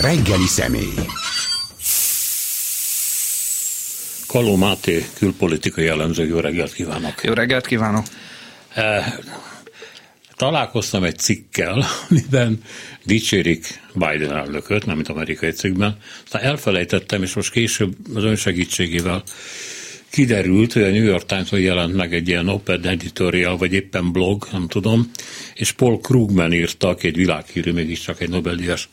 Reggeli személy. Kaló Máté, külpolitikai jellemző, jó reggelt kívánok! Jó reggelt kívánok! Eh, találkoztam egy cikkel, amiben dicsérik Biden elnököt, nem mint amerikai cikkben, aztán elfelejtettem, és most később az ön segítségével kiderült, hogy a New York times jelent meg egy ilyen op-ed editorial, vagy éppen blog, nem tudom, és Paul Krugman írta, aki egy világhírű, mégiscsak egy Nobel-díjas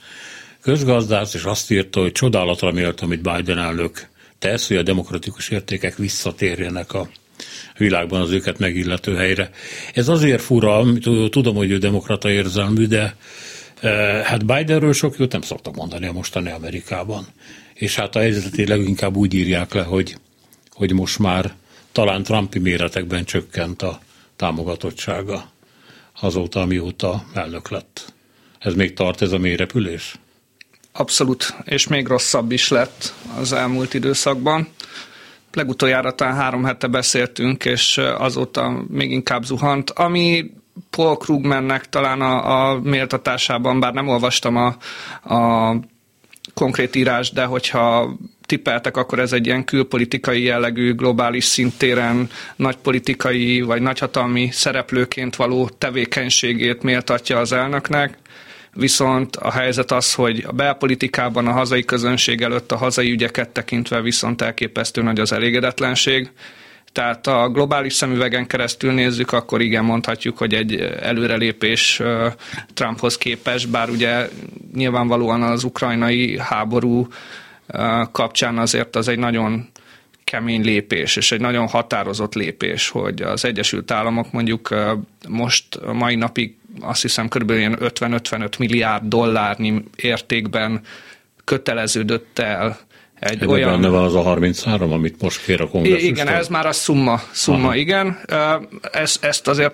közgazdász, és azt írta, hogy csodálatra méltó, amit Biden elnök tesz, hogy a demokratikus értékek visszatérjenek a világban az őket megillető helyre. Ez azért fura, tudom, hogy ő demokrata érzelmű, de eh, hát Bidenről sok jót nem szoktak mondani a mostani Amerikában. És hát a helyzetét leginkább úgy írják le, hogy, hogy most már talán Trumpi méretekben csökkent a támogatottsága azóta, amióta elnök lett. Ez még tart ez a mélyrepülés? Abszolút, és még rosszabb is lett az elmúlt időszakban. Legutoljára talán három hete beszéltünk, és azóta még inkább zuhant. Ami Paul Krugmannek talán a, a méltatásában, bár nem olvastam a, a konkrét írás, de hogyha tippeltek, akkor ez egy ilyen külpolitikai jellegű, globális szintéren nagy politikai vagy nagyhatalmi szereplőként való tevékenységét méltatja az elnöknek viszont a helyzet az, hogy a belpolitikában a hazai közönség előtt a hazai ügyeket tekintve viszont elképesztő nagy az elégedetlenség. Tehát a globális szemüvegen keresztül nézzük, akkor igen, mondhatjuk, hogy egy előrelépés Trumphoz képes, bár ugye nyilvánvalóan az ukrajnai háború kapcsán azért az egy nagyon kemény lépés, és egy nagyon határozott lépés, hogy az Egyesült Államok mondjuk most mai napig azt hiszem kb. 50-55 milliárd dollárnyi értékben köteleződött el egy Ebben olyan... Benne van az a 33, amit most kér a kongresszus. Igen, ez már a szumma, szumma Aha. igen. Ez, ezt azért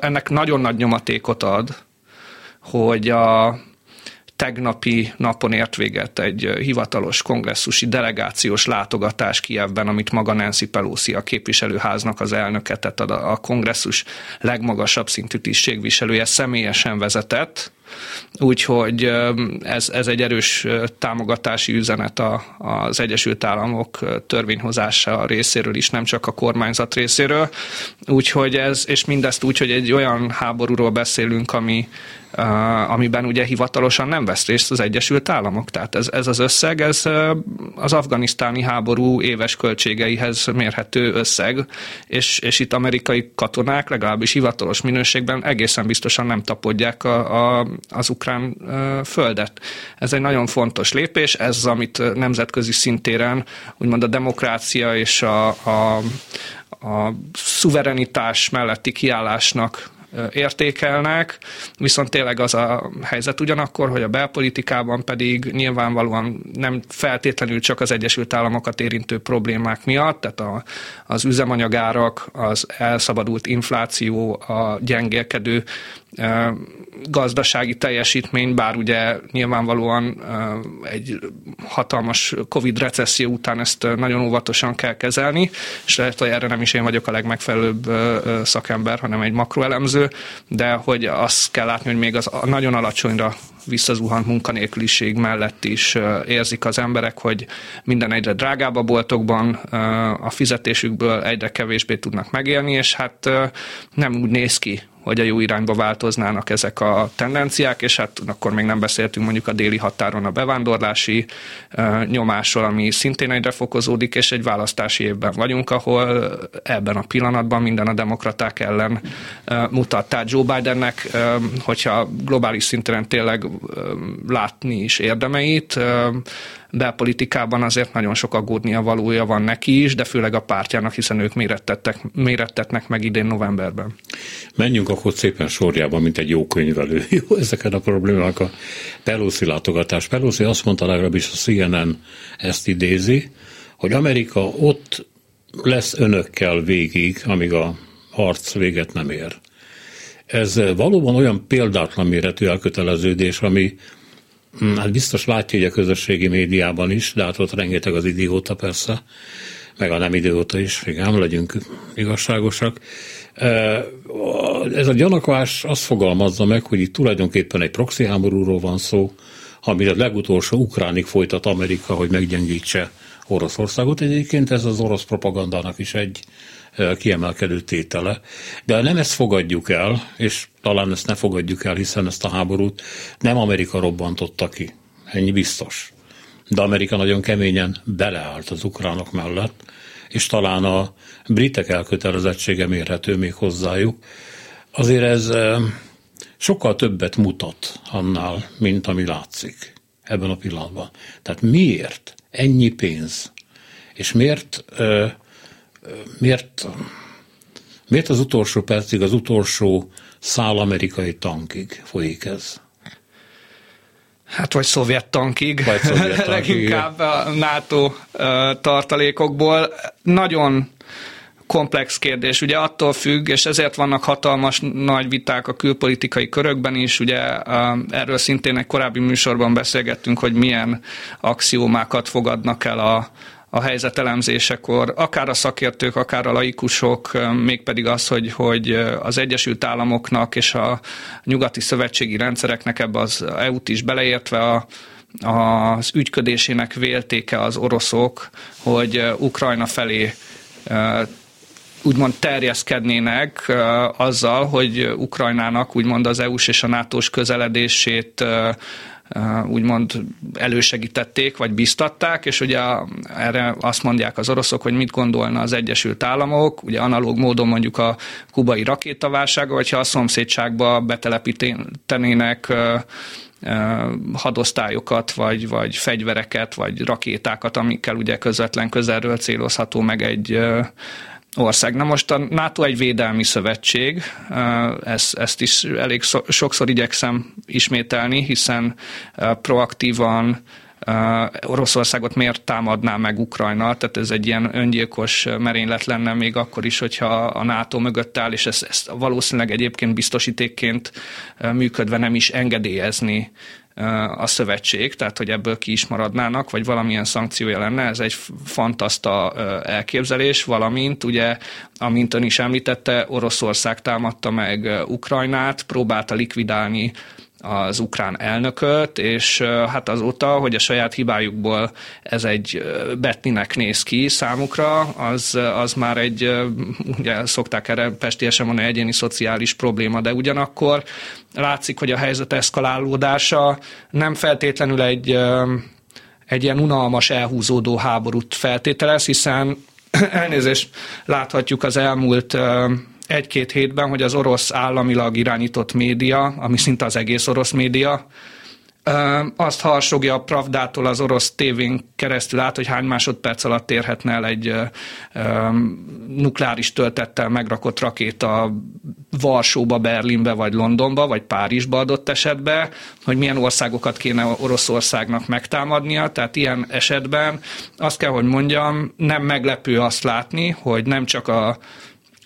ennek nagyon nagy nyomatékot ad, hogy a tegnapi napon ért véget egy hivatalos kongresszusi delegációs látogatás Kievben, amit maga Nancy Pelosi, a képviselőháznak az elnöke, tehát a, kongresszus legmagasabb szintű tisztségviselője személyesen vezetett, Úgyhogy ez, ez egy erős támogatási üzenet a, az Egyesült Államok törvényhozása részéről is, nem csak a kormányzat részéről. Úgyhogy ez, és mindezt úgy, hogy egy olyan háborúról beszélünk, ami, amiben ugye hivatalosan nem vesz részt az Egyesült Államok. Tehát ez, ez az összeg, ez az afganisztáni háború éves költségeihez mérhető összeg, és, és itt amerikai katonák legalábbis hivatalos minőségben egészen biztosan nem tapodják a, a, az ukrán földet. Ez egy nagyon fontos lépés, ez az, amit nemzetközi szintéren úgymond a demokrácia és a, a, a szuverenitás melletti kiállásnak értékelnek, viszont tényleg az a helyzet ugyanakkor, hogy a belpolitikában pedig nyilvánvalóan nem feltétlenül csak az Egyesült Államokat érintő problémák miatt, tehát a, az üzemanyagárak, az elszabadult infláció, a gyengélkedő gazdasági teljesítmény, bár ugye nyilvánvalóan egy hatalmas Covid recesszió után ezt nagyon óvatosan kell kezelni, és lehet, hogy erre nem is én vagyok a legmegfelelőbb szakember, hanem egy makroelemző, de hogy azt kell látni, hogy még az nagyon alacsonyra visszazuhant munkanélküliség mellett is érzik az emberek, hogy minden egyre drágább a boltokban, a fizetésükből egyre kevésbé tudnak megélni, és hát nem úgy néz ki, hogy a jó irányba változnának ezek a tendenciák, és hát akkor még nem beszéltünk mondjuk a déli határon a bevándorlási nyomásról, ami szintén egyre fokozódik, és egy választási évben vagyunk, ahol ebben a pillanatban minden a demokraták ellen mutat. Tehát Joe Bidennek, hogyha globális szinten tényleg látni is érdemeit, belpolitikában azért nagyon sok aggódnia valója van neki is, de főleg a pártjának, hiszen ők mérettettek, mérettetnek meg idén novemberben. Menjünk akkor szépen sorjában, mint egy jó könyvelő. Jó, ezeken a problémák a Pelosi látogatás. Pelosi azt mondta legalábbis a CNN ezt idézi, hogy Amerika ott lesz önökkel végig, amíg a harc véget nem ér. Ez valóban olyan példátlan méretű elköteleződés, ami Hm, hát biztos látja, hogy a közösségi médiában is, de hát ott rengeteg az idióta persze, meg a nem idióta is, igen, legyünk igazságosak. Ez a gyanakvás azt fogalmazza meg, hogy itt tulajdonképpen egy proxy háborúról van szó, amire a legutolsó ukránig folytat Amerika, hogy meggyengítse Oroszországot. Egyébként ez az orosz propagandának is egy kiemelkedő tétele. De nem ezt fogadjuk el, és talán ezt ne fogadjuk el, hiszen ezt a háborút nem Amerika robbantotta ki. Ennyi biztos. De Amerika nagyon keményen beleállt az ukránok mellett, és talán a britek elkötelezettsége mérhető még hozzájuk. Azért ez sokkal többet mutat annál, mint ami látszik ebben a pillanatban. Tehát miért ennyi pénz? És miért, miért, miért az utolsó percig, az utolsó szál amerikai tankig folyik ez? Hát vagy szovjet tankig, vagy szovjet tankig leginkább a NATO tartalékokból. Nagyon komplex kérdés, ugye attól függ, és ezért vannak hatalmas nagy viták a külpolitikai körökben is, ugye erről szintén egy korábbi műsorban beszélgettünk, hogy milyen axiómákat fogadnak el a, a helyzetelemzésekor, akár a szakértők, akár a laikusok, mégpedig az, hogy, hogy az Egyesült Államoknak és a nyugati szövetségi rendszereknek ebbe az EU-t is beleértve a, az ügyködésének véltéke az oroszok, hogy Ukrajna felé úgymond terjeszkednének azzal, hogy Ukrajnának úgymond az EU-s és a NATO-s közeledését úgymond elősegítették, vagy biztatták, és ugye erre azt mondják az oroszok, hogy mit gondolna az Egyesült Államok, ugye analóg módon mondjuk a kubai rakétaválsága, hogyha a szomszédságba betelepítenének hadosztályokat, vagy, vagy fegyvereket, vagy rakétákat, amikkel ugye közvetlen közelről célozható meg egy ország. Na most a NATO egy védelmi szövetség, ezt, ezt is elég sokszor igyekszem ismételni, hiszen proaktívan Oroszországot miért támadná meg Ukrajna, tehát ez egy ilyen öngyilkos merénylet lenne még akkor is, hogyha a NATO mögött áll, és ezt, ezt valószínűleg egyébként biztosítékként működve nem is engedélyezni a szövetség, tehát hogy ebből ki is maradnának, vagy valamilyen szankciója lenne, ez egy fantaszta elképzelés, valamint ugye, amint ön is említette, Oroszország támadta meg Ukrajnát, próbálta likvidálni az ukrán elnököt, és hát azóta, hogy a saját hibájukból ez egy betninek néz ki számukra, az, az már egy, ugye szokták erre pestiesen mondani, egyéni szociális probléma, de ugyanakkor látszik, hogy a helyzet eszkalálódása nem feltétlenül egy egy ilyen unalmas, elhúzódó háborút feltételez, hiszen elnézést láthatjuk az elmúlt egy-két hétben, hogy az orosz államilag irányított média, ami szinte az egész orosz média, azt harsogja a Pravdától az orosz tévén keresztül át, hogy hány másodperc alatt érhetne el egy nukleáris töltettel megrakott rakéta Varsóba, Berlinbe, vagy Londonba, vagy Párizsba adott esetben, hogy milyen országokat kéne Oroszországnak megtámadnia. Tehát ilyen esetben azt kell, hogy mondjam, nem meglepő azt látni, hogy nem csak a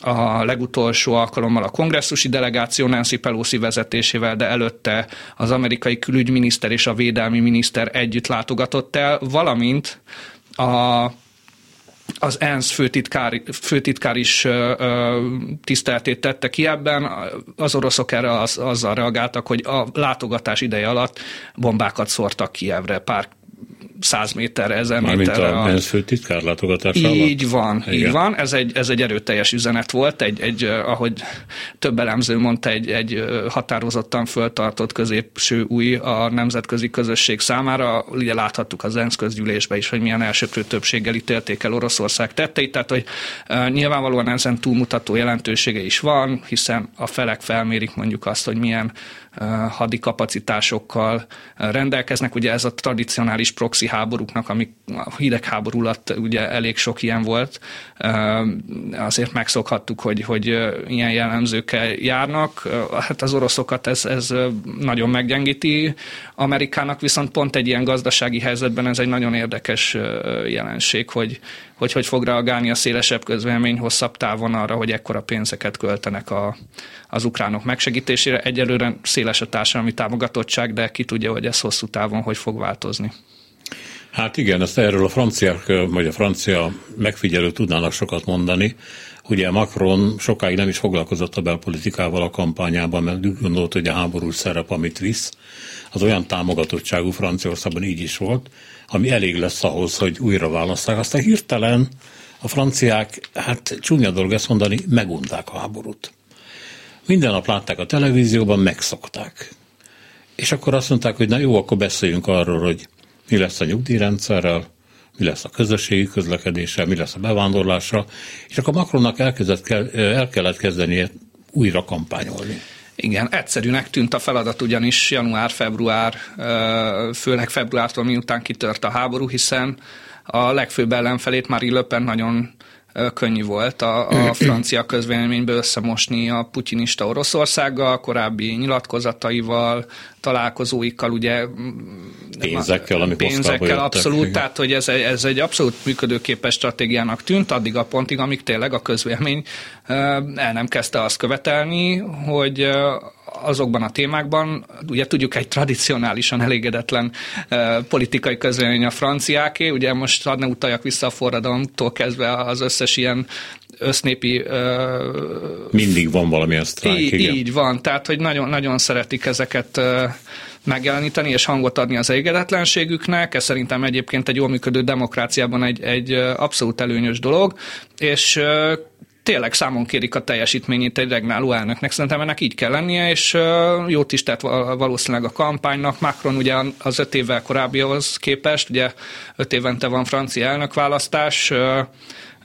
a legutolsó alkalommal a kongresszusi delegáció Nancy Pelosi vezetésével, de előtte az amerikai külügyminiszter és a védelmi miniszter együtt látogatott el, valamint a az ENSZ főtitkár, főtitkár is ö, ö, tiszteltét tette ki ebben. Az oroszok erre az, azzal reagáltak, hogy a látogatás ideje alatt bombákat szórtak Kievre pár száz méterre, ezer méterre. Mármint a, a főtitkár látogatása Így van, Igen. így van. Ez egy, ez egy erőteljes üzenet volt, egy, egy ahogy több elemző mondta, egy, egy határozottan föltartott középső új a nemzetközi közösség számára. Ugye láthattuk az ENSZ közgyűlésben is, hogy milyen elsőprő többséggel ítélték el Oroszország tetteit, tehát hogy uh, nyilvánvalóan ezen túlmutató jelentősége is van, hiszen a felek felmérik mondjuk azt, hogy milyen hadi kapacitásokkal rendelkeznek. Ugye ez a tradicionális proxy háborúknak, amik a hidegháború alatt ugye elég sok ilyen volt, azért megszokhattuk, hogy, hogy ilyen jellemzőkkel járnak. Hát az oroszokat ez, ez nagyon meggyengíti. Amerikának viszont pont egy ilyen gazdasági helyzetben ez egy nagyon érdekes jelenség, hogy, hogy hogy fog reagálni a szélesebb közvélemény hosszabb távon arra, hogy ekkora pénzeket költenek a, az ukránok megsegítésére. Egyelőre széles a társadalmi támogatottság, de ki tudja, hogy ez hosszú távon hogy fog változni. Hát igen, ezt erről a franciák, vagy a francia megfigyelő tudnának sokat mondani. Ugye Macron sokáig nem is foglalkozott a belpolitikával a kampányában, mert úgy gondolt, hogy a háborús szerep, amit visz, az olyan támogatottságú Franciaországban így is volt, ami elég lesz ahhoz, hogy újra választák. Aztán hirtelen a franciák, hát csúnya dolog ezt mondani, megunták a háborút. Minden nap látták a televízióban, megszokták. És akkor azt mondták, hogy na jó, akkor beszéljünk arról, hogy mi lesz a nyugdíjrendszerrel, mi lesz a közösségi közlekedéssel, mi lesz a bevándorlással, és akkor Macronnak elkezdett, el kellett kezdenie újra kampányolni. Igen, egyszerűnek tűnt a feladat ugyanis január-február, főleg februártól miután kitört a háború, hiszen a legfőbb ellenfelét már Le Pen nagyon könnyű volt a, a francia közvéleményből összemosni a putinista Oroszországgal, korábbi nyilatkozataival, találkozóikkal, ugye pénzekkel, ami pénzekkel abszolút, igen. tehát hogy ez, ez egy abszolút működőképes stratégiának tűnt, addig a pontig, amíg tényleg a közvélemény el nem kezdte azt követelni, hogy azokban a témákban, ugye tudjuk egy tradicionálisan elégedetlen politikai közvélemény a franciáké, ugye most hadd ne utaljak vissza a forradalomtól kezdve az összes ilyen össznépi... Mindig van valamilyen sztrájk, így, igen. Így van, tehát hogy nagyon, nagyon szeretik ezeket megjeleníteni és hangot adni az elégedetlenségüknek. Ez szerintem egyébként egy jól működő demokráciában egy, egy abszolút előnyös dolog, és tényleg számon kérik a teljesítményét egy regnáló elnöknek. Szerintem ennek így kell lennie, és jót is tett valószínűleg a kampánynak. Macron ugye az öt évvel korábbihoz képest, ugye öt évente van francia elnökválasztás,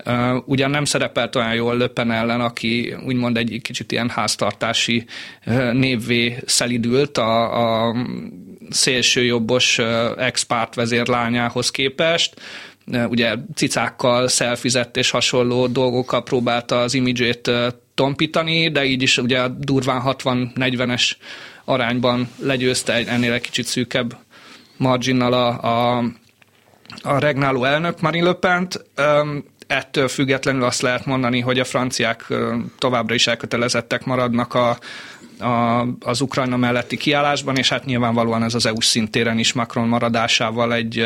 Uh, ugyan nem szerepelt olyan jól Löpen ellen, aki úgymond egy kicsit ilyen háztartási uh, névvé szelidült a, a szélsőjobbos uh, ex-párt vezérlányához képest ugye cicákkal szelfizett és hasonló dolgokkal próbálta az imidzsét tompítani, de így is ugye durván 60-40-es arányban legyőzte ennél egy kicsit szűkebb marginnal a, a, a regnáló elnök Marine Le Pen-t. Ettől függetlenül azt lehet mondani, hogy a franciák továbbra is elkötelezettek maradnak a, a, az Ukrajna melletti kiállásban, és hát nyilvánvalóan ez az EU szintéren is Macron maradásával egy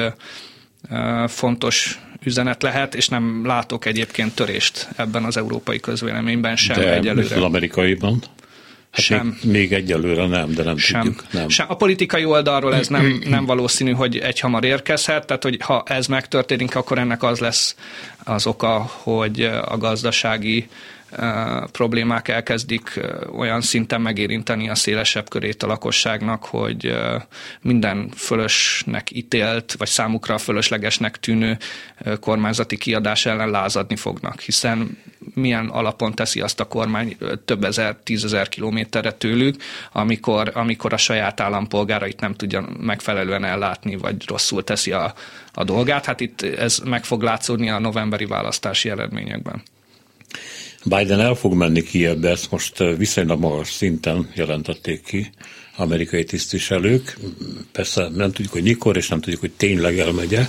fontos üzenet lehet, és nem látok egyébként törést ebben az európai közvéleményben sem de egyelőre. az amerikaiban? Hát sem. Még, még egyelőre nem, de nem sem. tudjuk. Nem. Sem. A politikai oldalról ez nem, nem valószínű, hogy egyhamar érkezhet, tehát hogy ha ez megtörténik, akkor ennek az lesz az oka, hogy a gazdasági problémák elkezdik olyan szinten megérinteni a szélesebb körét a lakosságnak, hogy minden fölösnek ítélt, vagy számukra fölöslegesnek tűnő kormányzati kiadás ellen lázadni fognak, hiszen milyen alapon teszi azt a kormány több ezer, tízezer kilométerre tőlük, amikor, amikor a saját állampolgárait nem tudja megfelelően ellátni, vagy rosszul teszi a, a dolgát. Hát itt ez meg fog látszódni a novemberi választási eredményekben. Biden el fog menni Kievbe, ezt most viszonylag magas szinten jelentették ki amerikai tisztviselők. Persze nem tudjuk, hogy mikor, és nem tudjuk, hogy tényleg elmegye.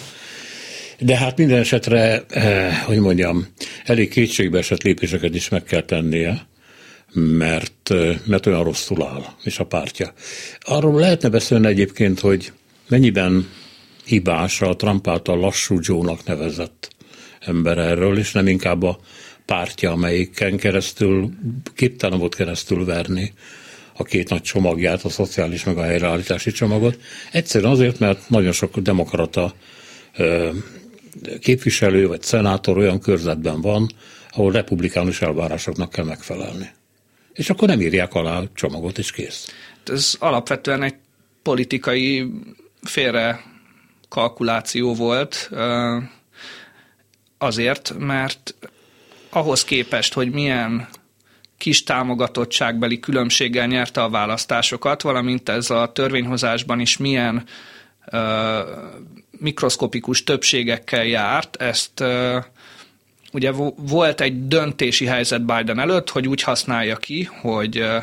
De hát minden esetre, eh, hogy mondjam, elég kétségbe esett lépéseket is meg kell tennie, mert, mert olyan rosszul áll, és a pártja. Arról lehetne beszélni egyébként, hogy mennyiben hibás a Trump által lassú Joe-nak nevezett ember erről, és nem inkább a pártja, amelyiken keresztül képtelen volt keresztül verni a két nagy csomagját, a szociális meg a helyreállítási csomagot. Egyszerűen azért, mert nagyon sok demokrata képviselő vagy szenátor olyan körzetben van, ahol republikánus elvárásoknak kell megfelelni. És akkor nem írják alá a csomagot, és kész. Ez alapvetően egy politikai félre kalkuláció volt, azért, mert ahhoz képest, hogy milyen kis támogatottságbeli különbséggel nyerte a választásokat, valamint ez a törvényhozásban is milyen ö, mikroszkopikus többségekkel járt, ezt ö, ugye volt egy döntési helyzet Biden előtt, hogy úgy használja ki, hogy ö,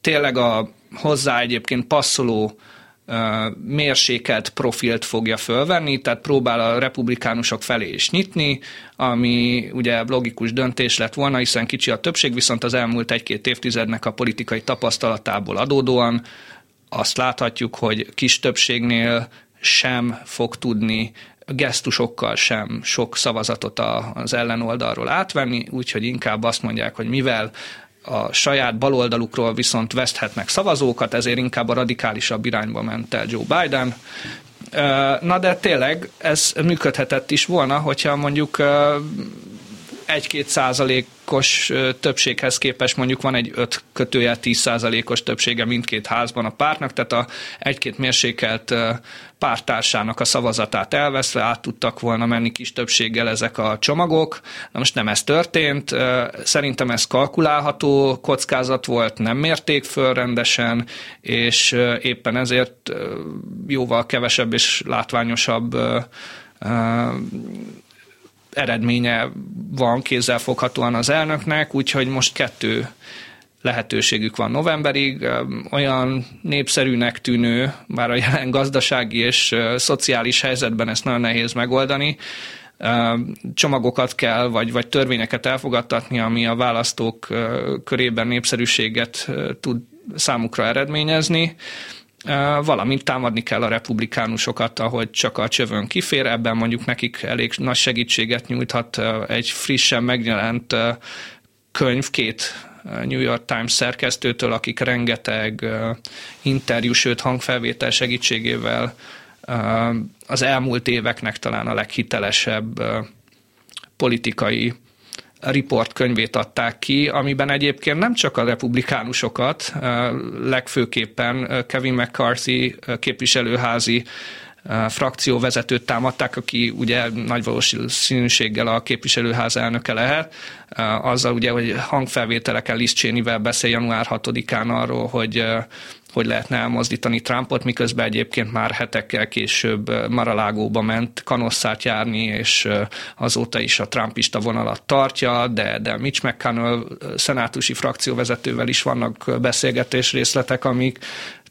tényleg a hozzá egyébként passzoló mérsékelt profilt fogja fölvenni, tehát próbál a republikánusok felé is nyitni, ami ugye logikus döntés lett volna, hiszen kicsi a többség, viszont az elmúlt egy-két évtizednek a politikai tapasztalatából adódóan azt láthatjuk, hogy kis többségnél sem fog tudni gesztusokkal sem sok szavazatot az ellenoldalról átvenni, úgyhogy inkább azt mondják, hogy mivel a saját baloldalukról viszont veszthetnek szavazókat, ezért inkább a radikálisabb irányba ment el Joe Biden. Na de tényleg ez működhetett is volna, hogyha mondjuk egy-két százalékos többséghez képest mondjuk van egy 5 kötőjel 10 százalékos többsége mindkét házban a pártnak, tehát a egy-két mérsékelt pártársának a szavazatát elveszve át tudtak volna menni kis többséggel ezek a csomagok. Na most nem ez történt, szerintem ez kalkulálható kockázat volt, nem mérték föl rendesen, és éppen ezért jóval kevesebb és látványosabb eredménye van kézzelfoghatóan az elnöknek, úgyhogy most kettő lehetőségük van novemberig. Olyan népszerűnek tűnő, bár a jelen gazdasági és szociális helyzetben ezt nagyon nehéz megoldani, csomagokat kell, vagy, vagy törvényeket elfogadtatni, ami a választók körében népszerűséget tud számukra eredményezni valamint támadni kell a republikánusokat, ahogy csak a csövön kifér, ebben mondjuk nekik elég nagy segítséget nyújthat egy frissen megjelent könyv, két New York Times szerkesztőtől, akik rengeteg interjú, sőt hangfelvétel segítségével az elmúlt éveknek talán a leghitelesebb politikai report könyvét adták ki, amiben egyébként nem csak a republikánusokat, legfőképpen Kevin McCarthy képviselőházi frakcióvezetőt támadták, aki ugye nagy valószínűséggel a képviselőház elnöke lehet, azzal ugye, hogy hangfelvételekkel Liz Cheney-vel beszél január 6-án arról, hogy hogy lehetne elmozdítani Trumpot, miközben egyébként már hetekkel később Maralágóba ment kanosszát járni, és azóta is a trumpista vonalat tartja, de, de Mitch McConnell szenátusi frakcióvezetővel is vannak beszélgetés részletek, amik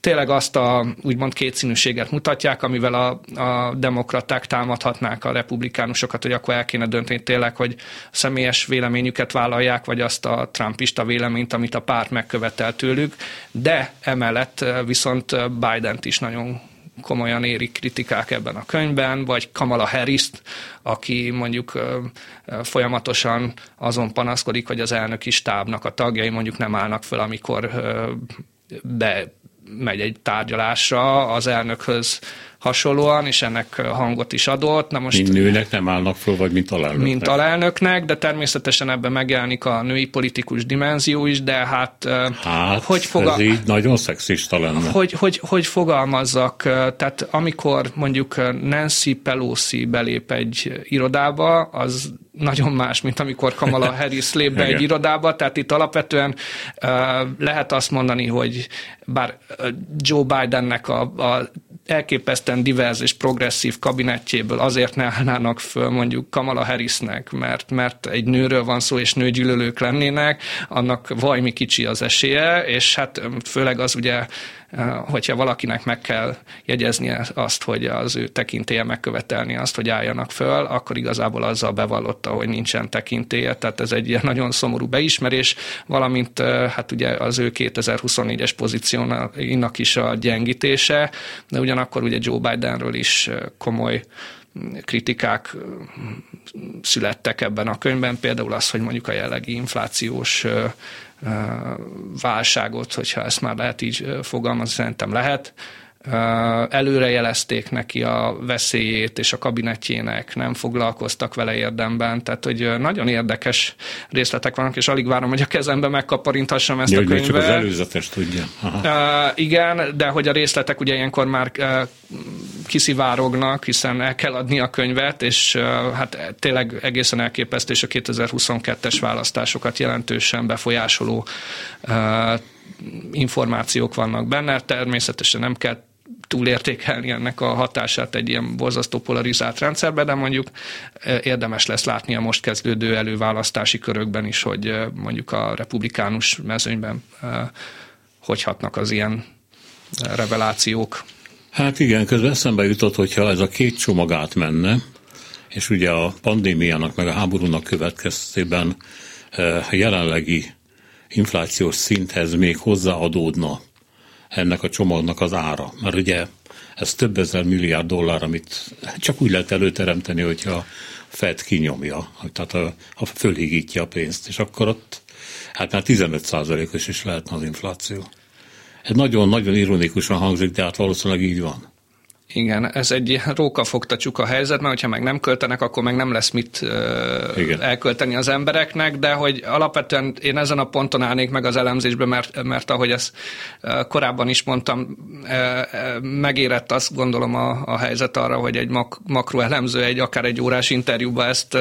tényleg azt a úgymond kétszínűséget mutatják, amivel a, a demokraták támadhatnák a republikánusokat, hogy akkor el kéne dönteni tényleg, hogy személyes véleményüket vállalják, vagy azt a trumpista véleményt, amit a párt megkövetel tőlük, de emellett viszont Biden-t is nagyon komolyan érik kritikák ebben a könyvben, vagy Kamala harris aki mondjuk folyamatosan azon panaszkodik, hogy az elnöki stábnak a tagjai mondjuk nem állnak föl, amikor be megy egy tárgyalásra az elnökhöz hasonlóan, és ennek hangot is adott. Na most, mint nőnek nem állnak föl, vagy mint alelnöknek? Mint alelnöknek, de természetesen ebben megjelenik a női politikus dimenzió is, de hát... Hát, hogy fogal... ez így nagyon szexista lenne. Hogy, hogy, hogy fogalmazzak, tehát amikor mondjuk Nancy Pelosi belép egy irodába, az nagyon más, mint amikor Kamala Harris lép be egy irodába, tehát itt alapvetően uh, lehet azt mondani, hogy bár Joe Bidennek a, a elképesztően divers és progresszív kabinettjéből azért ne állnának föl mondjuk Kamala Harrisnek, mert, mert egy nőről van szó, és nőgyűlölők lennének, annak vajmi kicsi az esélye, és hát főleg az ugye hogyha valakinek meg kell jegyezni azt, hogy az ő tekintélye megkövetelni azt, hogy álljanak föl, akkor igazából azzal bevallotta, hogy nincsen tekintélye, tehát ez egy ilyen nagyon szomorú beismerés, valamint hát ugye az ő 2024-es pozíciónak is a gyengítése, de ugyanakkor ugye Joe Bidenről is komoly kritikák születtek ebben a könyvben, például az, hogy mondjuk a jellegi inflációs válságot, hogyha ezt már lehet így fogalmazni, szerintem lehet, előrejelezték neki a veszélyét és a kabinetjének, nem foglalkoztak vele érdemben, tehát hogy nagyon érdekes részletek vannak, és alig várom, hogy a kezembe megkaparintassam ezt Jaj, a könyvet. Csak az előzetes tudja. Aha. Uh, igen, de hogy a részletek ugye ilyenkor már uh, kiszivárognak, hiszen el kell adni a könyvet, és uh, hát tényleg egészen elképesztő, és a 2022-es választásokat jelentősen befolyásoló információk vannak benne, természetesen nem kell túlértékelni ennek a hatását egy ilyen borzasztó polarizált rendszerben, de mondjuk eh, érdemes lesz látni a most kezdődő előválasztási körökben is, hogy eh, mondjuk a republikánus mezőnyben eh, hogy hatnak az ilyen revelációk. Hát igen, közben eszembe jutott, hogyha ez a két csomag átmenne, és ugye a pandémiának meg a háborúnak következtében a jelenlegi inflációs szinthez még hozzáadódna ennek a csomagnak az ára. Mert ugye ez több ezer milliárd dollár, amit csak úgy lehet előteremteni, hogyha Fed kinyomja, tehát ha fölhigítja a pénzt, és akkor ott hát már 15 százalékos is lehetne az infláció. Ez nagyon-nagyon ironikusan hangzik, de hát valószínűleg így van. Igen, ez egy ilyen rókafogta csuka helyzet, mert hogyha meg nem költenek, akkor meg nem lesz mit Igen. elkölteni az embereknek, de hogy alapvetően én ezen a ponton állnék meg az elemzésbe, mert, mert ahogy ezt korábban is mondtam, megérett azt gondolom a, a helyzet arra, hogy egy mak, makroelemző egy akár egy órás interjúban ezt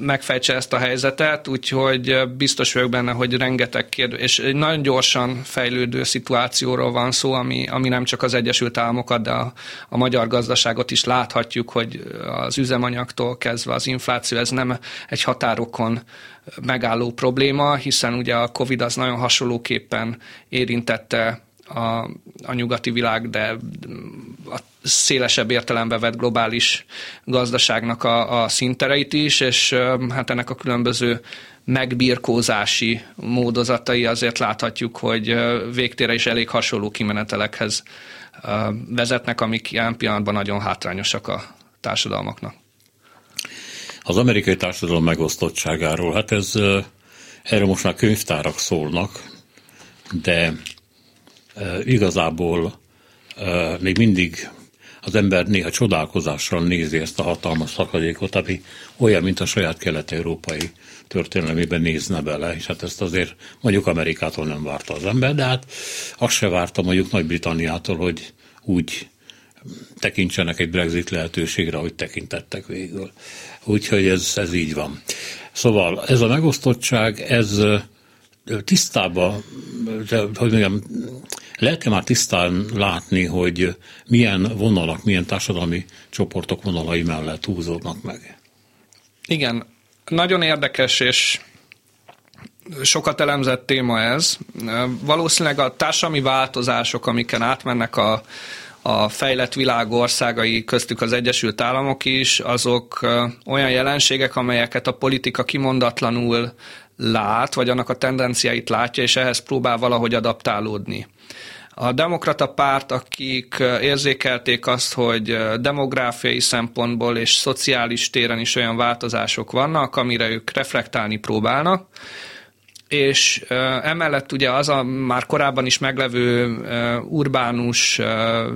megfejtse ezt a helyzetet, úgyhogy biztos vagyok benne, hogy rengeteg kérdő, és egy nagyon gyorsan fejlődő szituációról van szó, ami, ami nem csak az Egyesült Államokat, de a a, magyar gazdaságot is láthatjuk, hogy az üzemanyagtól kezdve az infláció, ez nem egy határokon megálló probléma, hiszen ugye a Covid az nagyon hasonlóképpen érintette a, a nyugati világ, de a szélesebb értelembe vett globális gazdaságnak a, a szintereit is, és hát ennek a különböző megbirkózási módozatai azért láthatjuk, hogy végtére is elég hasonló kimenetelekhez vezetnek, amik ilyen pillanatban nagyon hátrányosak a társadalmaknak. Az amerikai társadalom megosztottságáról, hát ez erre most már könyvtárak szólnak, de igazából még mindig az ember néha csodálkozással nézi ezt a hatalmas szakadékot, ami olyan, mint a saját kelet-európai történelmében nézne bele, és hát ezt azért mondjuk Amerikától nem várta az ember, de hát azt se várta mondjuk Nagy-Britanniától, hogy úgy tekintsenek egy Brexit lehetőségre, hogy tekintettek végül. Úgyhogy ez, ez így van. Szóval ez a megosztottság, ez tisztába, hogy mondjam, lehet-e már tisztán látni, hogy milyen vonalak, milyen társadalmi csoportok vonalai mellett húzódnak meg? Igen, nagyon érdekes és sokat elemzett téma ez. Valószínűleg a társadalmi változások, amiken átmennek a, a fejlett világ országai, köztük az Egyesült Államok is, azok olyan jelenségek, amelyeket a politika kimondatlanul lát, vagy annak a tendenciáit látja, és ehhez próbál valahogy adaptálódni. A demokrata párt, akik érzékelték azt, hogy demográfiai szempontból és szociális téren is olyan változások vannak, amire ők reflektálni próbálnak, és emellett ugye az a már korábban is meglevő urbánus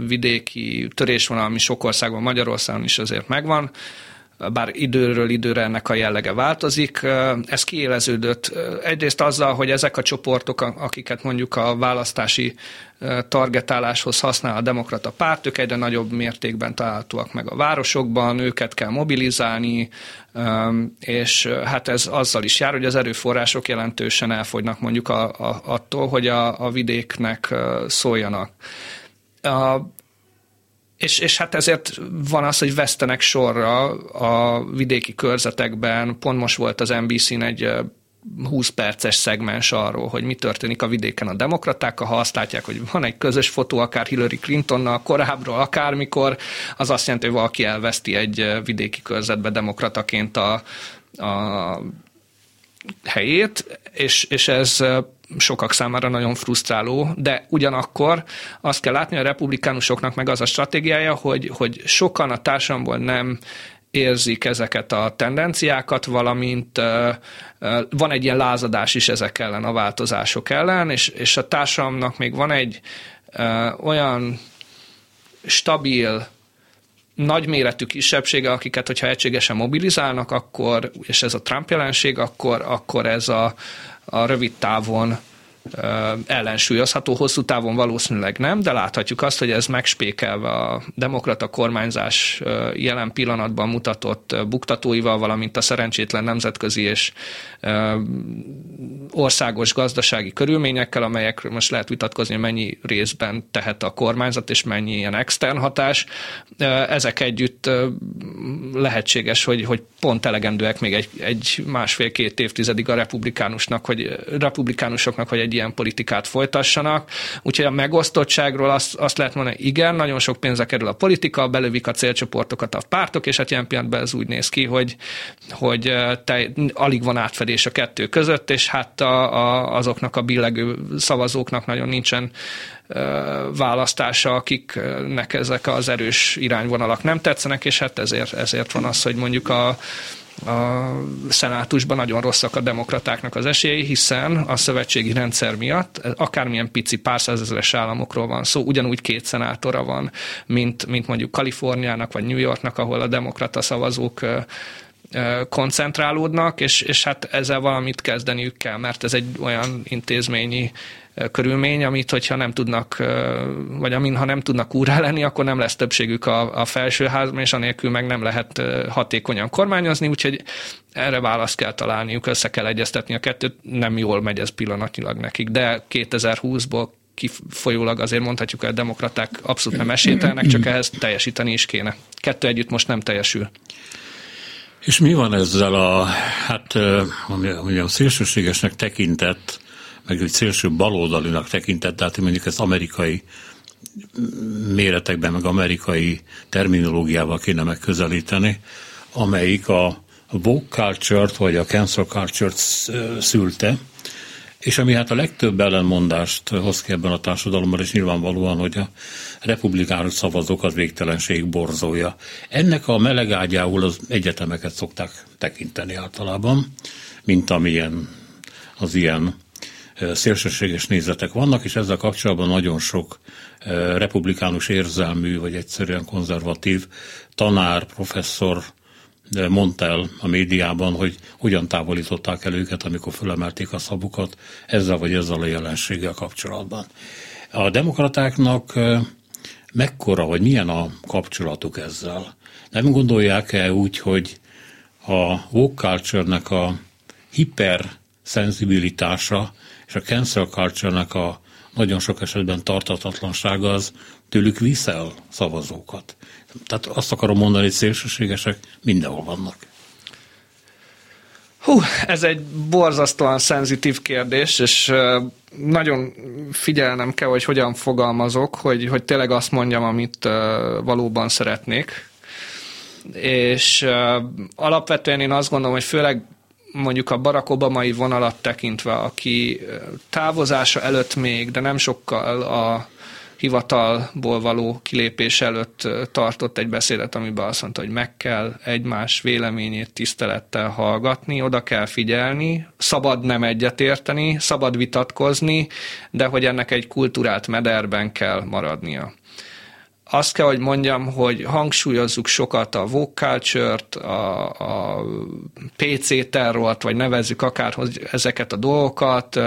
vidéki törésvonal, ami sok országban, Magyarországon is azért megvan, bár időről időre ennek a jellege változik. Ez kiéleződött egyrészt azzal, hogy ezek a csoportok, akiket mondjuk a választási targetáláshoz használ a demokrata párt, ők egyre nagyobb mértékben találhatóak meg a városokban, őket kell mobilizálni, és hát ez azzal is jár, hogy az erőforrások jelentősen elfogynak mondjuk a, a, attól, hogy a, a vidéknek szóljanak. A, és, és hát ezért van az, hogy vesztenek sorra a vidéki körzetekben. Pont most volt az NBC-n egy 20 perces szegmens arról, hogy mi történik a vidéken a demokratákkal, ha azt látják, hogy van egy közös fotó, akár Hillary Clintonnal, korábbról, akármikor, az azt jelenti, hogy valaki elveszti egy vidéki körzetbe demokrataként a, a helyét, és, és ez sokak számára nagyon frusztráló, de ugyanakkor azt kell látni, a republikánusoknak meg az a stratégiája, hogy, hogy sokan a társadalomból nem érzik ezeket a tendenciákat, valamint van egy ilyen lázadás is ezek ellen, a változások ellen, és, és a társadalomnak még van egy olyan stabil, nagyméretű kisebbsége, akiket, hogyha egységesen mobilizálnak, akkor, és ez a Trump jelenség, akkor, akkor ez a, a rövid távon ellensúlyozható, hosszú távon valószínűleg nem, de láthatjuk azt, hogy ez megspékelve a demokrata kormányzás jelen pillanatban mutatott buktatóival, valamint a szerencsétlen nemzetközi és országos gazdasági körülményekkel, amelyek most lehet vitatkozni, mennyi részben tehet a kormányzat, és mennyi ilyen extern hatás. Ezek együtt lehetséges, hogy, hogy pont elegendőek még egy, egy másfél-két évtizedig a republikánusnak, hogy republikánusoknak, hogy egy ilyen politikát folytassanak. Úgyhogy a megosztottságról azt, azt lehet mondani, igen, nagyon sok pénze kerül a politika, belövik a célcsoportokat a pártok, és hát ilyen pillanatban ez úgy néz ki, hogy, hogy te, alig van átfedés a kettő között, és hát a, a, azoknak a billegő szavazóknak nagyon nincsen választása, akiknek ezek az erős irányvonalak nem tetszenek, és hát ezért, ezért van az, hogy mondjuk a, a szenátusban nagyon rosszak a demokratáknak az esélyei, hiszen a szövetségi rendszer miatt akármilyen pici pár százezeres államokról van szó, ugyanúgy két szenátora van, mint, mint mondjuk Kaliforniának vagy New Yorknak, ahol a demokrata szavazók koncentrálódnak, és, és hát ezzel valamit kezdeniük kell, mert ez egy olyan intézményi körülmény, amit hogyha nem tudnak, vagy amin ha nem tudnak úrá lenni, akkor nem lesz többségük a, a felsőházban, és anélkül meg nem lehet hatékonyan kormányozni, úgyhogy erre választ kell találniuk, össze kell egyeztetni a kettőt, nem jól megy ez pillanatnyilag nekik, de 2020-ból kifolyólag azért mondhatjuk, hogy a demokraták abszolút nem esélytelnek, csak ehhez teljesíteni is kéne. Kettő együtt most nem teljesül. És mi van ezzel a, hát, ami a szélsőségesnek tekintett meg egy szélső baloldalinak tekintett, tehát mondjuk ezt amerikai méretekben, meg amerikai terminológiával kéne megközelíteni, amelyik a woke culture-t, vagy a cancel culture-t szülte, és ami hát a legtöbb ellenmondást hoz ki ebben a társadalomban, és nyilvánvalóan, hogy a republikánus szavazók az végtelenség borzója. Ennek a melegágyául az egyetemeket szokták tekinteni általában, mint amilyen az ilyen szélsőséges nézetek vannak, és ezzel kapcsolatban nagyon sok republikánus érzelmű, vagy egyszerűen konzervatív tanár, professzor mondta el a médiában, hogy hogyan távolították el őket, amikor fölemelték a szabukat ezzel vagy ezzel a jelenséggel kapcsolatban. A demokratáknak mekkora, vagy milyen a kapcsolatuk ezzel? Nem gondolják-e úgy, hogy a woke culture-nek a hiper szenzibilitása és a cancel culture a nagyon sok esetben tartatatlansága az tőlük viszel szavazókat. Tehát azt akarom mondani, hogy szélsőségesek mindenhol vannak. Hú, ez egy borzasztóan szenzitív kérdés, és nagyon figyelnem kell, hogy hogyan fogalmazok, hogy, hogy tényleg azt mondjam, amit valóban szeretnék. És alapvetően én azt gondolom, hogy főleg mondjuk a Barack Obamai vonalat tekintve, aki távozása előtt még, de nem sokkal a hivatalból való kilépés előtt tartott egy beszédet, amiben azt mondta, hogy meg kell egymás véleményét tisztelettel hallgatni, oda kell figyelni, szabad nem egyetérteni, szabad vitatkozni, de hogy ennek egy kultúrált mederben kell maradnia azt kell, hogy mondjam, hogy hangsúlyozzuk sokat a woke culture-t, a, a PC terrort, vagy nevezzük akárhoz ezeket a dolgokat,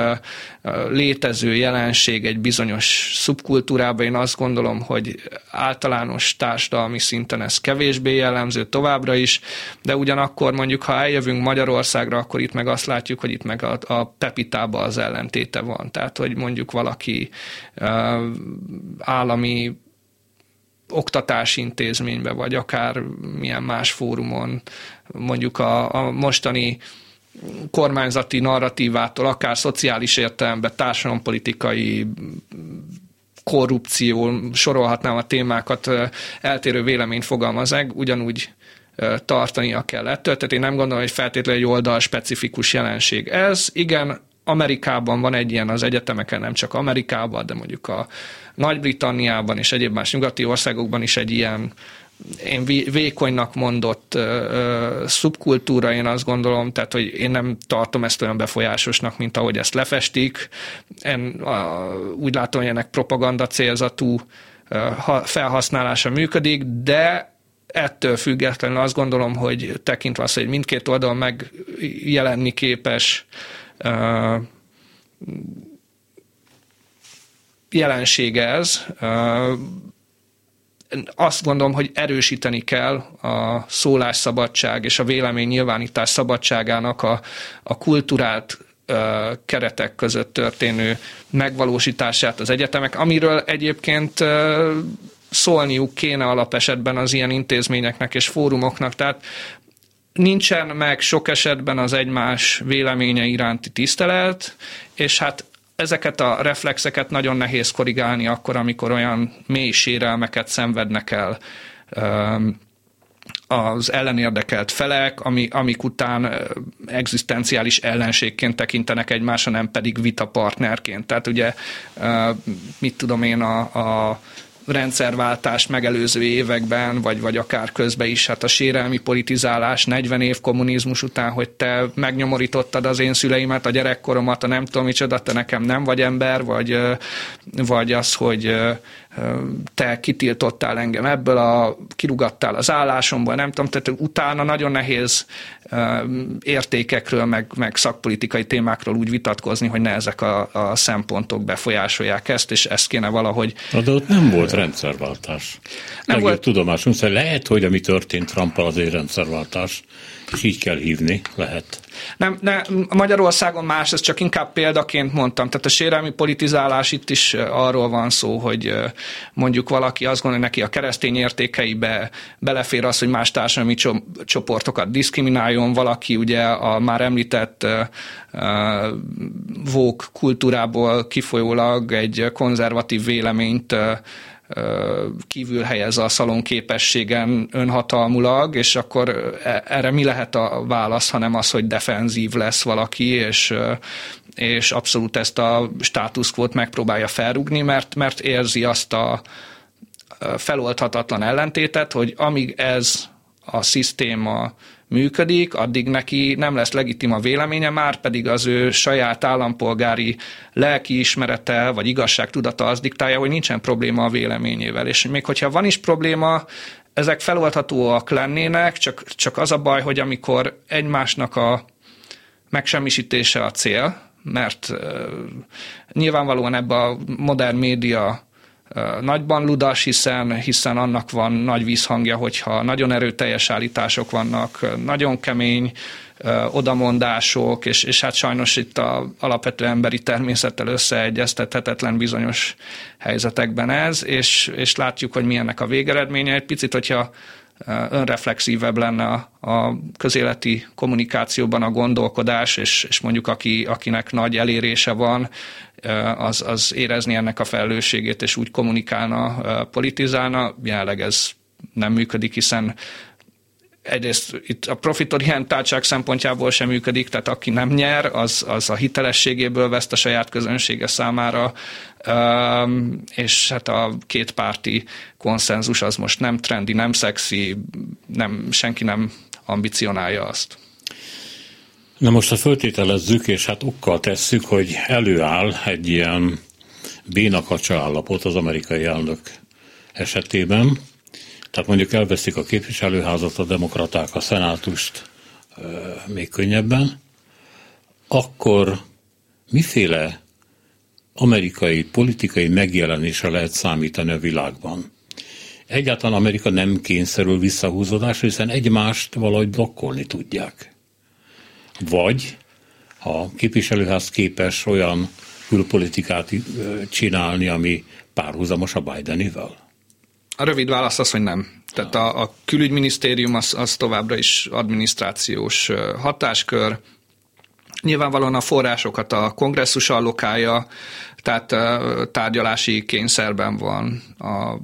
létező jelenség egy bizonyos szubkultúrában. Én azt gondolom, hogy általános társadalmi szinten ez kevésbé jellemző továbbra is, de ugyanakkor mondjuk, ha eljövünk Magyarországra, akkor itt meg azt látjuk, hogy itt meg a, a Pepitában az ellentéte van. Tehát, hogy mondjuk valaki állami oktatási intézménybe, vagy akár milyen más fórumon, mondjuk a, a mostani kormányzati narratívától, akár szociális értelemben, társadalompolitikai korrupció, sorolhatnám a témákat, eltérő véleményt fogalmaz ugyanúgy tartania kell ettől. Tehát én nem gondolom, hogy feltétlenül egy oldal specifikus jelenség. Ez igen, Amerikában van egy ilyen az egyetemeken, nem csak Amerikában, de mondjuk a Nagy-Britanniában és egyéb más nyugati országokban is egy ilyen én vékonynak mondott ö, szubkultúra, én azt gondolom, tehát, hogy én nem tartom ezt olyan befolyásosnak, mint ahogy ezt lefestik. Én a, úgy látom, hogy ennek propaganda célzatú ö, ha, felhasználása működik, de ettől függetlenül azt gondolom, hogy tekintve azt, hogy mindkét oldal megjelenni képes jelensége ez. Azt gondolom, hogy erősíteni kell a szólásszabadság és a vélemény nyilvánítás szabadságának a, a kulturált keretek között történő megvalósítását az egyetemek, amiről egyébként szólniuk kéne alapesetben az ilyen intézményeknek és fórumoknak. Tehát nincsen meg sok esetben az egymás véleménye iránti tisztelet, és hát ezeket a reflexeket nagyon nehéz korrigálni akkor, amikor olyan mély sérelmeket szenvednek el az ellenérdekelt felek, ami, amik után egzisztenciális ellenségként tekintenek egymásra, nem pedig vitapartnerként. Tehát ugye, mit tudom én, a, a rendszerváltást megelőző években, vagy, vagy akár közben is, hát a sérelmi politizálás 40 év kommunizmus után, hogy te megnyomorítottad az én szüleimet, a gyerekkoromat, a nem tudom micsoda, te nekem nem vagy ember, vagy, vagy az, hogy te kitiltottál engem ebből, a, kirugattál az állásomból, nem tudom, tehát utána nagyon nehéz értékekről, meg, meg szakpolitikai témákról úgy vitatkozni, hogy ne ezek a, a szempontok befolyásolják ezt, és ezt kéne valahogy... De ott nem volt rendszerváltás. Nem volt... tudomásunk szerint lehet, hogy ami történt Trumpal az egy rendszerváltás, így kell hívni, lehet. Nem, ne, Magyarországon más, ez csak inkább példaként mondtam. Tehát a sérelmi politizálás itt is arról van szó, hogy mondjuk valaki azt gondolja, neki a keresztény értékeibe belefér az, hogy más társadalmi csoportokat diszkrimináljon, valaki ugye a már említett vók kultúrából kifolyólag egy konzervatív véleményt kívül helyez a szalon képességen önhatalmulag, és akkor e, erre mi lehet a válasz, hanem az, hogy defenzív lesz valaki, és, és abszolút ezt a státuszkvót megpróbálja felrugni, mert, mert érzi azt a feloldhatatlan ellentétet, hogy amíg ez a szisztéma működik, addig neki nem lesz legitim a véleménye, már pedig az ő saját állampolgári lelkiismerete vagy igazságtudata az diktálja, hogy nincsen probléma a véleményével. És még hogyha van is probléma, ezek feloldhatóak lennének, csak, csak az a baj, hogy amikor egymásnak a megsemmisítése a cél, mert uh, nyilvánvalóan ebbe a modern média nagyban ludas, hiszen, hiszen annak van nagy vízhangja, hogyha nagyon erőteljes állítások vannak, nagyon kemény odamondások, és, és hát sajnos itt a alapvető emberi természettel összeegyeztethetetlen bizonyos helyzetekben ez, és, és látjuk, hogy milyennek a végeredménye. Egy picit, hogyha önreflexívebb lenne a, a közéleti kommunikációban a gondolkodás, és, és mondjuk aki, akinek nagy elérése van, az, az érezni ennek a felelősségét, és úgy kommunikálna, politizálna. Jelenleg ez nem működik, hiszen egyrészt itt a profitorientáltság szempontjából sem működik, tehát aki nem nyer, az, az a hitelességéből veszt a saját közönsége számára, és hát a két párti konszenzus az most nem trendi, nem szexi, nem, senki nem ambicionálja azt. Na most ha föltételezzük, és hát okkal tesszük, hogy előáll egy ilyen bénakacsa állapot az amerikai elnök esetében, tehát mondjuk elveszik a képviselőházat, a demokraták a szenátust még könnyebben, akkor miféle amerikai politikai megjelenése lehet számítani a világban? Egyáltalán Amerika nem kényszerül visszahúzódásra, hiszen egymást valahogy blokkolni tudják. Vagy a képviselőház képes olyan külpolitikát csinálni, ami párhuzamos a Bidenivel? A rövid válasz az, hogy nem. Tehát a, a külügyminisztérium az, az továbbra is adminisztrációs hatáskör, Nyilvánvalóan a forrásokat a kongresszus allokálja, tehát tárgyalási kényszerben van a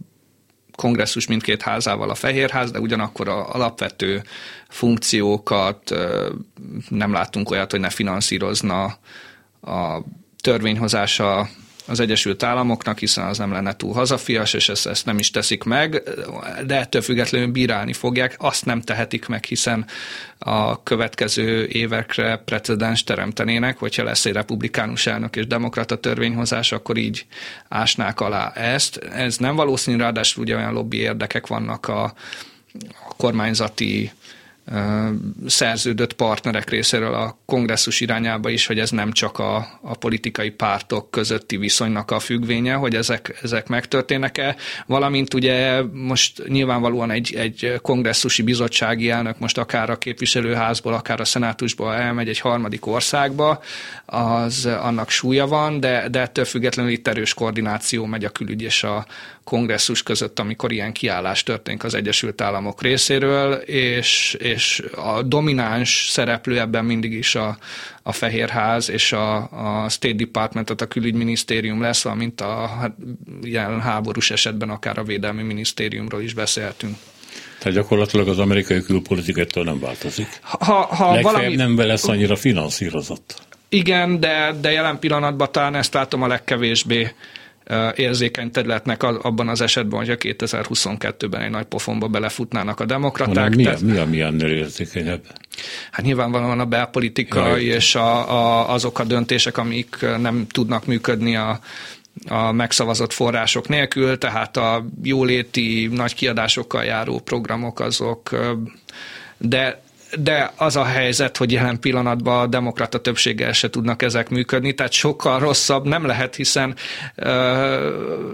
kongresszus mindkét házával a Fehérház, de ugyanakkor a alapvető funkciókat nem látunk olyat, hogy ne finanszírozna a törvényhozása az Egyesült Államoknak, hiszen az nem lenne túl hazafias, és ezt, ezt nem is teszik meg, de ettől függetlenül bírálni fogják, azt nem tehetik meg, hiszen a következő évekre precedens teremtenének, hogyha lesz egy republikánus elnök és demokrata törvényhozás, akkor így ásnák alá ezt. Ez nem valószínű, ráadásul ugye olyan lobby érdekek vannak a, a kormányzati szerződött partnerek részéről a kongresszus irányába is, hogy ez nem csak a, a politikai pártok közötti viszonynak a függvénye, hogy ezek, ezek megtörténnek-e, valamint ugye most nyilvánvalóan egy, egy kongresszusi bizottsági elnök most akár a képviselőházból, akár a szenátusból elmegy egy harmadik országba, az annak súlya van, de, de ettől függetlenül itt erős koordináció megy a külügy és a kongresszus között, amikor ilyen kiállás történik az Egyesült Államok részéről, és, és a domináns szereplő ebben mindig is a, a Fehérház és a, a State Department, tehát a külügyminisztérium lesz, valamint a hát, ilyen háborús esetben akár a védelmi minisztériumról is beszélhetünk. Tehát gyakorlatilag az amerikai külpolitikától nem változik. Ha, ha valami... nem lesz annyira finanszírozott. Igen, de, de jelen pillanatban talán ezt látom a legkevésbé érzékeny területnek abban az esetben, hogyha 2022-ben egy nagy pofonba belefutnának a demokraták. Mi, a, mi, a, mi ennél érzékenyebb? Hát nyilvánvalóan a belpolitikai ja, és a, a, azok a döntések, amik nem tudnak működni a, a megszavazott források nélkül, tehát a jóléti nagy kiadásokkal járó programok azok, de de az a helyzet, hogy jelen pillanatban a demokrata többséggel se tudnak ezek működni, tehát sokkal rosszabb nem lehet, hiszen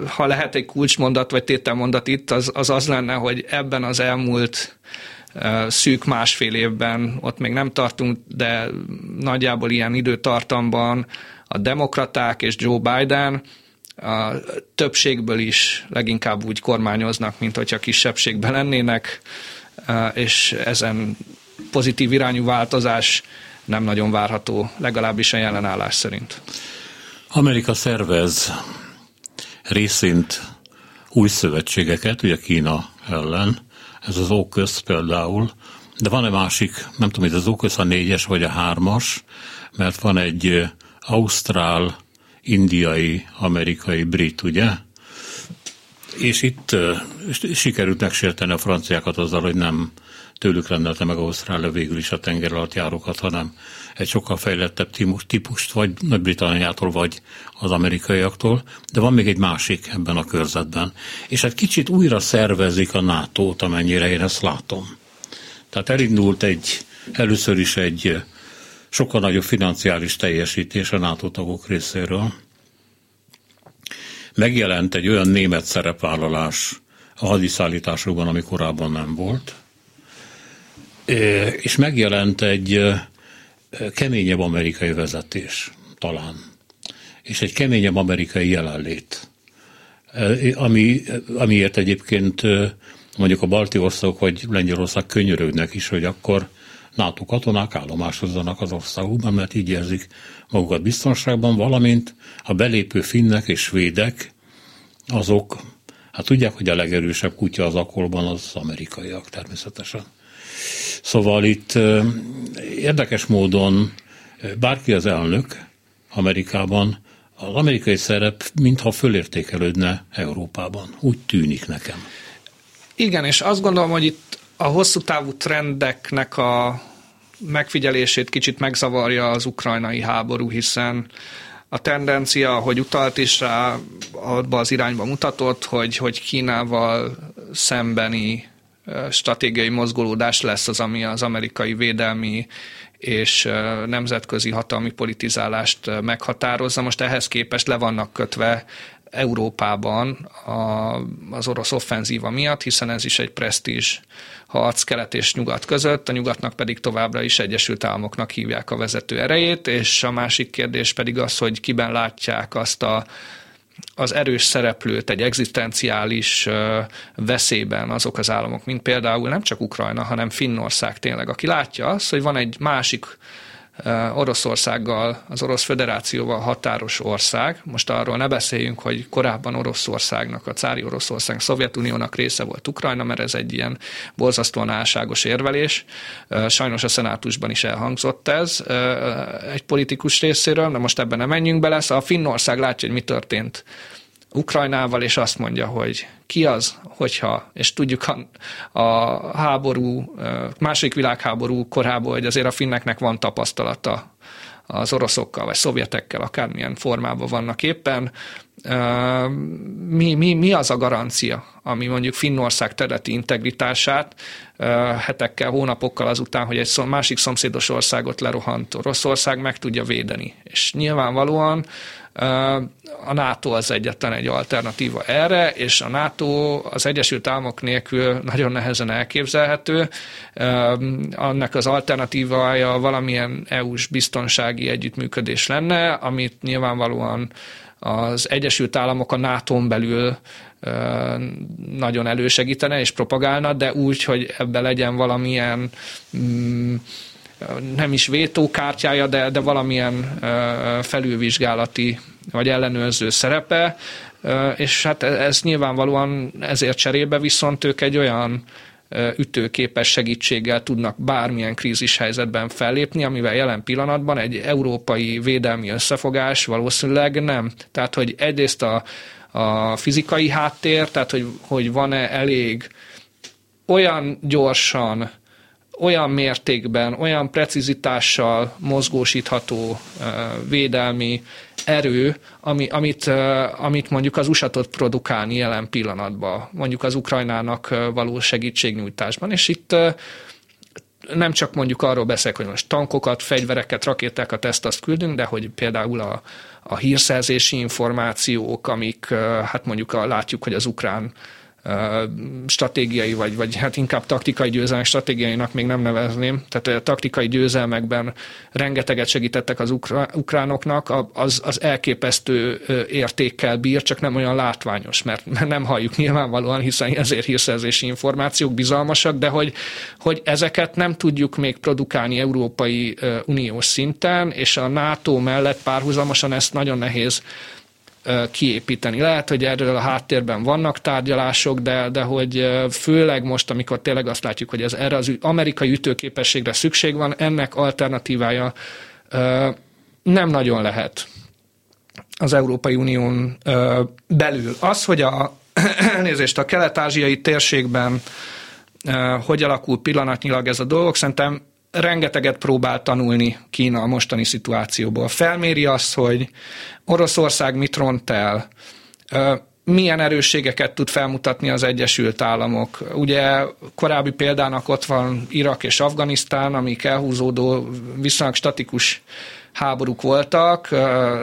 ha lehet egy kulcsmondat vagy tételmondat itt, az, az az lenne, hogy ebben az elmúlt szűk másfél évben, ott még nem tartunk, de nagyjából ilyen időtartamban a demokraták és Joe Biden a többségből is leginkább úgy kormányoznak, mint hogyha kisebbségben lennének, és ezen pozitív irányú változás nem nagyon várható, legalábbis a jelenállás szerint. Amerika szervez részint új szövetségeket, ugye Kína ellen, ez az OKÖSZ például, de van egy másik, nem tudom, hogy az OKÖSZ a négyes vagy a hármas, mert van egy ausztrál, indiai, amerikai, brit, ugye? És itt sikerült megsérteni a franciákat azzal, hogy nem tőlük rendelte meg Ausztrália végül is a tenger alatt járókat, hanem egy sokkal fejlettebb típust, vagy Nagy-Britanniától, vagy az amerikaiaktól, de van még egy másik ebben a körzetben. És hát kicsit újra szervezik a NATO-t, amennyire én ezt látom. Tehát elindult egy, először is egy sokkal nagyobb financiális teljesítés a NATO tagok részéről. Megjelent egy olyan német szerepvállalás a hadiszállításokban, ami korábban nem volt és megjelent egy keményebb amerikai vezetés, talán, és egy keményebb amerikai jelenlét, ami, amiért egyébként mondjuk a balti országok vagy Lengyelország könyörögnek is, hogy akkor NATO katonák állomásozzanak az országukban, mert így érzik magukat biztonságban, valamint a belépő finnek és svédek, azok, hát tudják, hogy a legerősebb kutya az akolban az amerikaiak természetesen. Szóval itt érdekes módon bárki az elnök Amerikában, az amerikai szerep mintha fölértékelődne Európában. Úgy tűnik nekem. Igen, és azt gondolom, hogy itt a hosszú távú trendeknek a megfigyelését kicsit megzavarja az ukrajnai háború, hiszen a tendencia, hogy utalt is rá, abba az irányba mutatott, hogy, hogy Kínával szembeni stratégiai mozgolódás lesz az, ami az amerikai védelmi és nemzetközi hatalmi politizálást meghatározza. Most ehhez képest le vannak kötve Európában a, az orosz offenzíva miatt, hiszen ez is egy presztízs harc kelet és nyugat között, a nyugatnak pedig továbbra is Egyesült Államoknak hívják a vezető erejét, és a másik kérdés pedig az, hogy kiben látják azt a az erős szereplőt egy egzisztenciális veszélyben azok az államok, mint például nem csak Ukrajna, hanem Finnország tényleg, aki látja azt, hogy van egy másik Oroszországgal, az Orosz Föderációval határos ország. Most arról ne beszéljünk, hogy korábban Oroszországnak, a cári Oroszország, Szovjetuniónak része volt Ukrajna, mert ez egy ilyen borzasztóan álságos érvelés. Sajnos a szenátusban is elhangzott ez egy politikus részéről, de most ebben nem menjünk bele. Szóval a Finnország látja, hogy mi történt Ukrajnával, és azt mondja, hogy ki az, hogyha, és tudjuk a, a háború, második világháború korából, hogy azért a finneknek van tapasztalata az oroszokkal, vagy szovjetekkel, akármilyen formában vannak éppen. Mi, mi, mi az a garancia, ami mondjuk Finnország területi integritását hetekkel, hónapokkal azután, hogy egy másik szomszédos országot lerohant Oroszország meg tudja védeni. És nyilvánvalóan a NATO az egyetlen egy alternatíva erre, és a NATO az Egyesült Államok nélkül nagyon nehezen elképzelhető. Annak az alternatívája valamilyen EU-s biztonsági együttműködés lenne, amit nyilvánvalóan az Egyesült Államok a nato belül nagyon elősegítene és propagálna, de úgy, hogy ebbe legyen valamilyen mm, nem is vétókártyája, de, de valamilyen felülvizsgálati vagy ellenőrző szerepe, és hát ez nyilvánvalóan ezért cserébe viszont ők egy olyan ütőképes segítséggel tudnak bármilyen krízis helyzetben fellépni, amivel jelen pillanatban egy európai védelmi összefogás valószínűleg nem. Tehát, hogy egyrészt a, a fizikai háttér, tehát, hogy, hogy van-e elég olyan gyorsan olyan mértékben, olyan precizitással mozgósítható védelmi erő, ami, amit, amit mondjuk az USA tud produkálni jelen pillanatban, mondjuk az Ukrajnának való segítségnyújtásban. És itt nem csak mondjuk arról beszélek, hogy most tankokat, fegyvereket, rakétákat, ezt azt küldünk, de hogy például a, a hírszerzési információk, amik hát mondjuk a, látjuk, hogy az ukrán stratégiai, vagy, vagy hát inkább taktikai győzelmek stratégiainak még nem nevezném. Tehát a taktikai győzelmekben rengeteget segítettek az ukránoknak, az, az elképesztő értékkel bír, csak nem olyan látványos, mert nem halljuk nyilvánvalóan, hiszen ezért hírszerzési információk bizalmasak, de hogy, hogy ezeket nem tudjuk még produkálni Európai Uniós szinten, és a NATO mellett párhuzamosan ezt nagyon nehéz kiépíteni. Lehet, hogy erről a háttérben vannak tárgyalások, de, de hogy főleg most, amikor tényleg azt látjuk, hogy ez erre az amerikai ütőképességre szükség van, ennek alternatívája nem nagyon lehet az Európai Unión belül. Az, hogy a elnézést a kelet-ázsiai térségben hogy alakul pillanatnyilag ez a dolog, szerintem rengeteget próbál tanulni Kína a mostani szituációból. Felméri azt, hogy Oroszország mit ront el, milyen erősségeket tud felmutatni az Egyesült Államok. Ugye korábbi példának ott van Irak és Afganisztán, amik elhúzódó, viszonylag statikus háborúk voltak,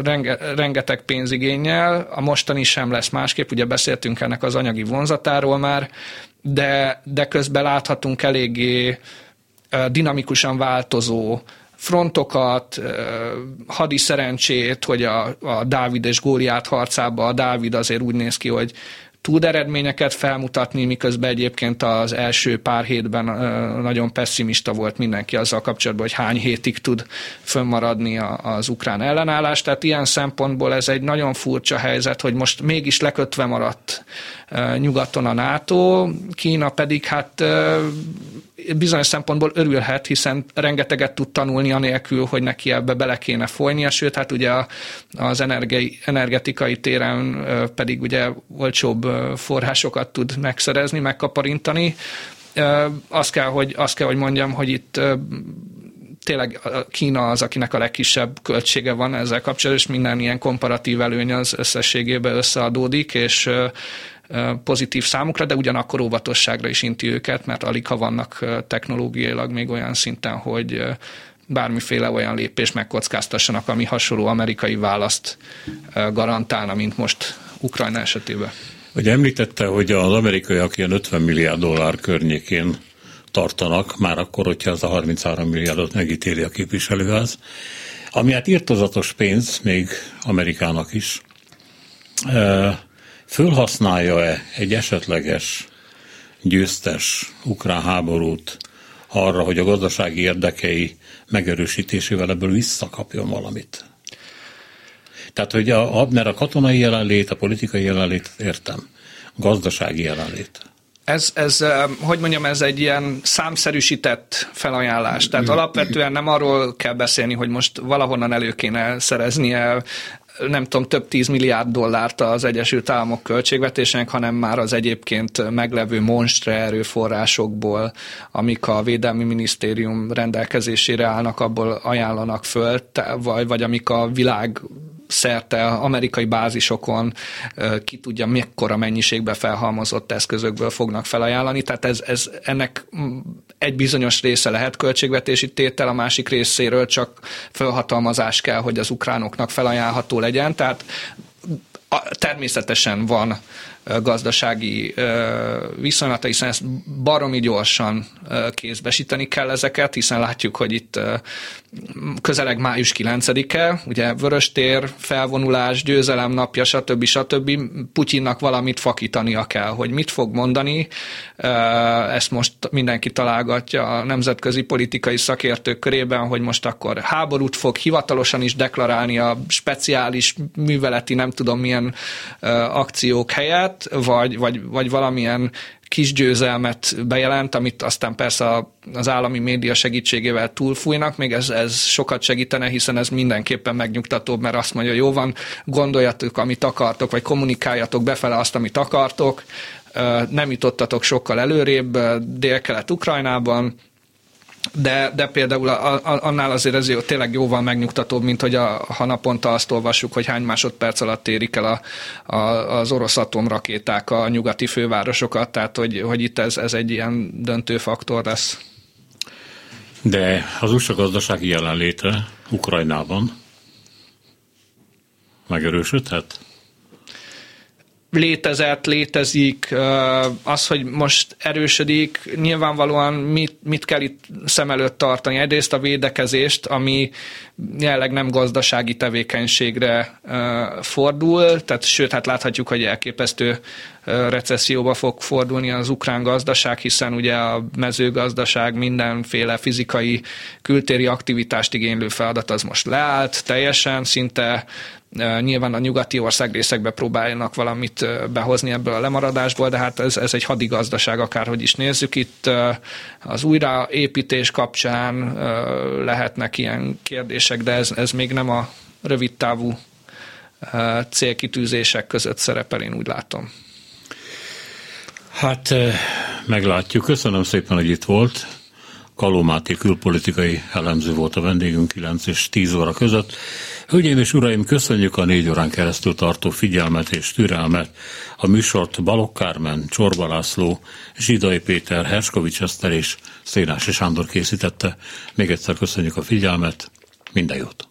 renge, rengeteg pénzigényel, a mostani sem lesz másképp, ugye beszéltünk ennek az anyagi vonzatáról már, de, de közben láthatunk eléggé dinamikusan változó frontokat, hadi szerencsét, hogy a, a Dávid és Góliát harcába a Dávid azért úgy néz ki, hogy tud eredményeket felmutatni, miközben egyébként az első pár hétben nagyon pessimista volt mindenki azzal kapcsolatban, hogy hány hétig tud fönnmaradni az ukrán ellenállás. Tehát ilyen szempontból ez egy nagyon furcsa helyzet, hogy most mégis lekötve maradt nyugaton a NATO, Kína pedig hát bizonyos szempontból örülhet, hiszen rengeteget tud tanulni anélkül, hogy neki ebbe bele kéne folynia, sőt, hát ugye az energi, energetikai téren pedig ugye olcsóbb forrásokat tud megszerezni, megkaparintani. Azt kell, hogy, azt kell, hogy mondjam, hogy itt tényleg Kína az, akinek a legkisebb költsége van ezzel kapcsolatban, és minden ilyen komparatív előny az összességében összeadódik, és pozitív számukra, de ugyanakkor óvatosságra is inti őket, mert alig ha vannak technológiailag még olyan szinten, hogy bármiféle olyan lépés megkockáztassanak, ami hasonló amerikai választ garantálna, mint most Ukrajna esetében. Ugye említette, hogy az amerikaiak ilyen 50 milliárd dollár környékén tartanak, már akkor, hogyha az a 33 milliárdot megítéli a képviselőház, ami hát írtozatos pénz, még Amerikának is fölhasználja-e egy esetleges győztes ukrán háborút arra, hogy a gazdasági érdekei megerősítésével ebből visszakapjon valamit? Tehát, hogy a, mert a katonai jelenlét, a politikai jelenlét értem, gazdasági jelenlét. Ez, ez, hogy mondjam, ez egy ilyen számszerűsített felajánlás. Tehát alapvetően nem arról kell beszélni, hogy most valahonnan elő kéne szereznie nem tudom, több tíz milliárd dollárt az Egyesült Államok költségvetésének, hanem már az egyébként meglevő monstre erőforrásokból, amik a Védelmi Minisztérium rendelkezésére állnak, abból ajánlanak föl, vagy, vagy amik a világ szerte amerikai bázisokon ki tudja mekkora mennyiségbe felhalmozott eszközökből fognak felajánlani, tehát ez, ez ennek egy bizonyos része lehet költségvetési tétel, a másik részéről csak felhatalmazás kell, hogy az ukránoknak felajánlható legyen, tehát természetesen van gazdasági viszonylata, hiszen ezt baromi gyorsan kézbesíteni kell ezeket, hiszen látjuk, hogy itt közeleg május 9-e, ugye Vöröstér, felvonulás, győzelem napja, stb. stb. Putyinnak valamit fakítania kell, hogy mit fog mondani. Ezt most mindenki találgatja a nemzetközi politikai szakértők körében, hogy most akkor háborút fog hivatalosan is deklarálni a speciális műveleti, nem tudom milyen akciók helyett, vagy, vagy, vagy valamilyen kis győzelmet bejelent, amit aztán persze az állami média segítségével túlfújnak, még ez, ez sokat segítene, hiszen ez mindenképpen megnyugtatóbb, mert azt mondja, jó van, gondoljatok, amit akartok, vagy kommunikáljatok befele azt, amit akartok, nem jutottatok sokkal előrébb Dél-Kelet-Ukrajnában, de, de például a, a, annál azért ez jó, tényleg jóval megnyugtatóbb, mint hogy a, ha naponta azt olvassuk, hogy hány másodperc alatt érik el a, a, az orosz atomrakéták a nyugati fővárosokat, tehát hogy, hogy itt ez, ez egy ilyen döntő faktor lesz. De az USA gazdasági jelenléte Ukrajnában megerősödhet? Létezett, létezik, az, hogy most erősödik, nyilvánvalóan mit, mit kell itt szem előtt tartani. Egyrészt a védekezést, ami jelenleg nem gazdasági tevékenységre fordul, tehát sőt, hát láthatjuk, hogy elképesztő recesszióba fog fordulni az ukrán gazdaság, hiszen ugye a mezőgazdaság mindenféle fizikai kültéri aktivitást igénylő feladat az most leállt teljesen, szinte Nyilván a nyugati ország részekbe próbálnak valamit behozni ebből a lemaradásból, de hát ez, ez egy hadigazdaság, akárhogy is nézzük. Itt az újraépítés kapcsán lehetnek ilyen kérdések, de ez, ez még nem a rövid távú célkitűzések között szerepel, én úgy látom. Hát meglátjuk. Köszönöm szépen, hogy itt volt. Kalomáti külpolitikai elemző volt a vendégünk 9 és 10 óra között. Hölgyeim és uraim, köszönjük a négy órán keresztül tartó figyelmet és türelmet. A műsort Balok Kármen, Csorba László, Zsidai Péter, Herskovics Eszter és Szénási Sándor készítette. Még egyszer köszönjük a figyelmet, minden jót!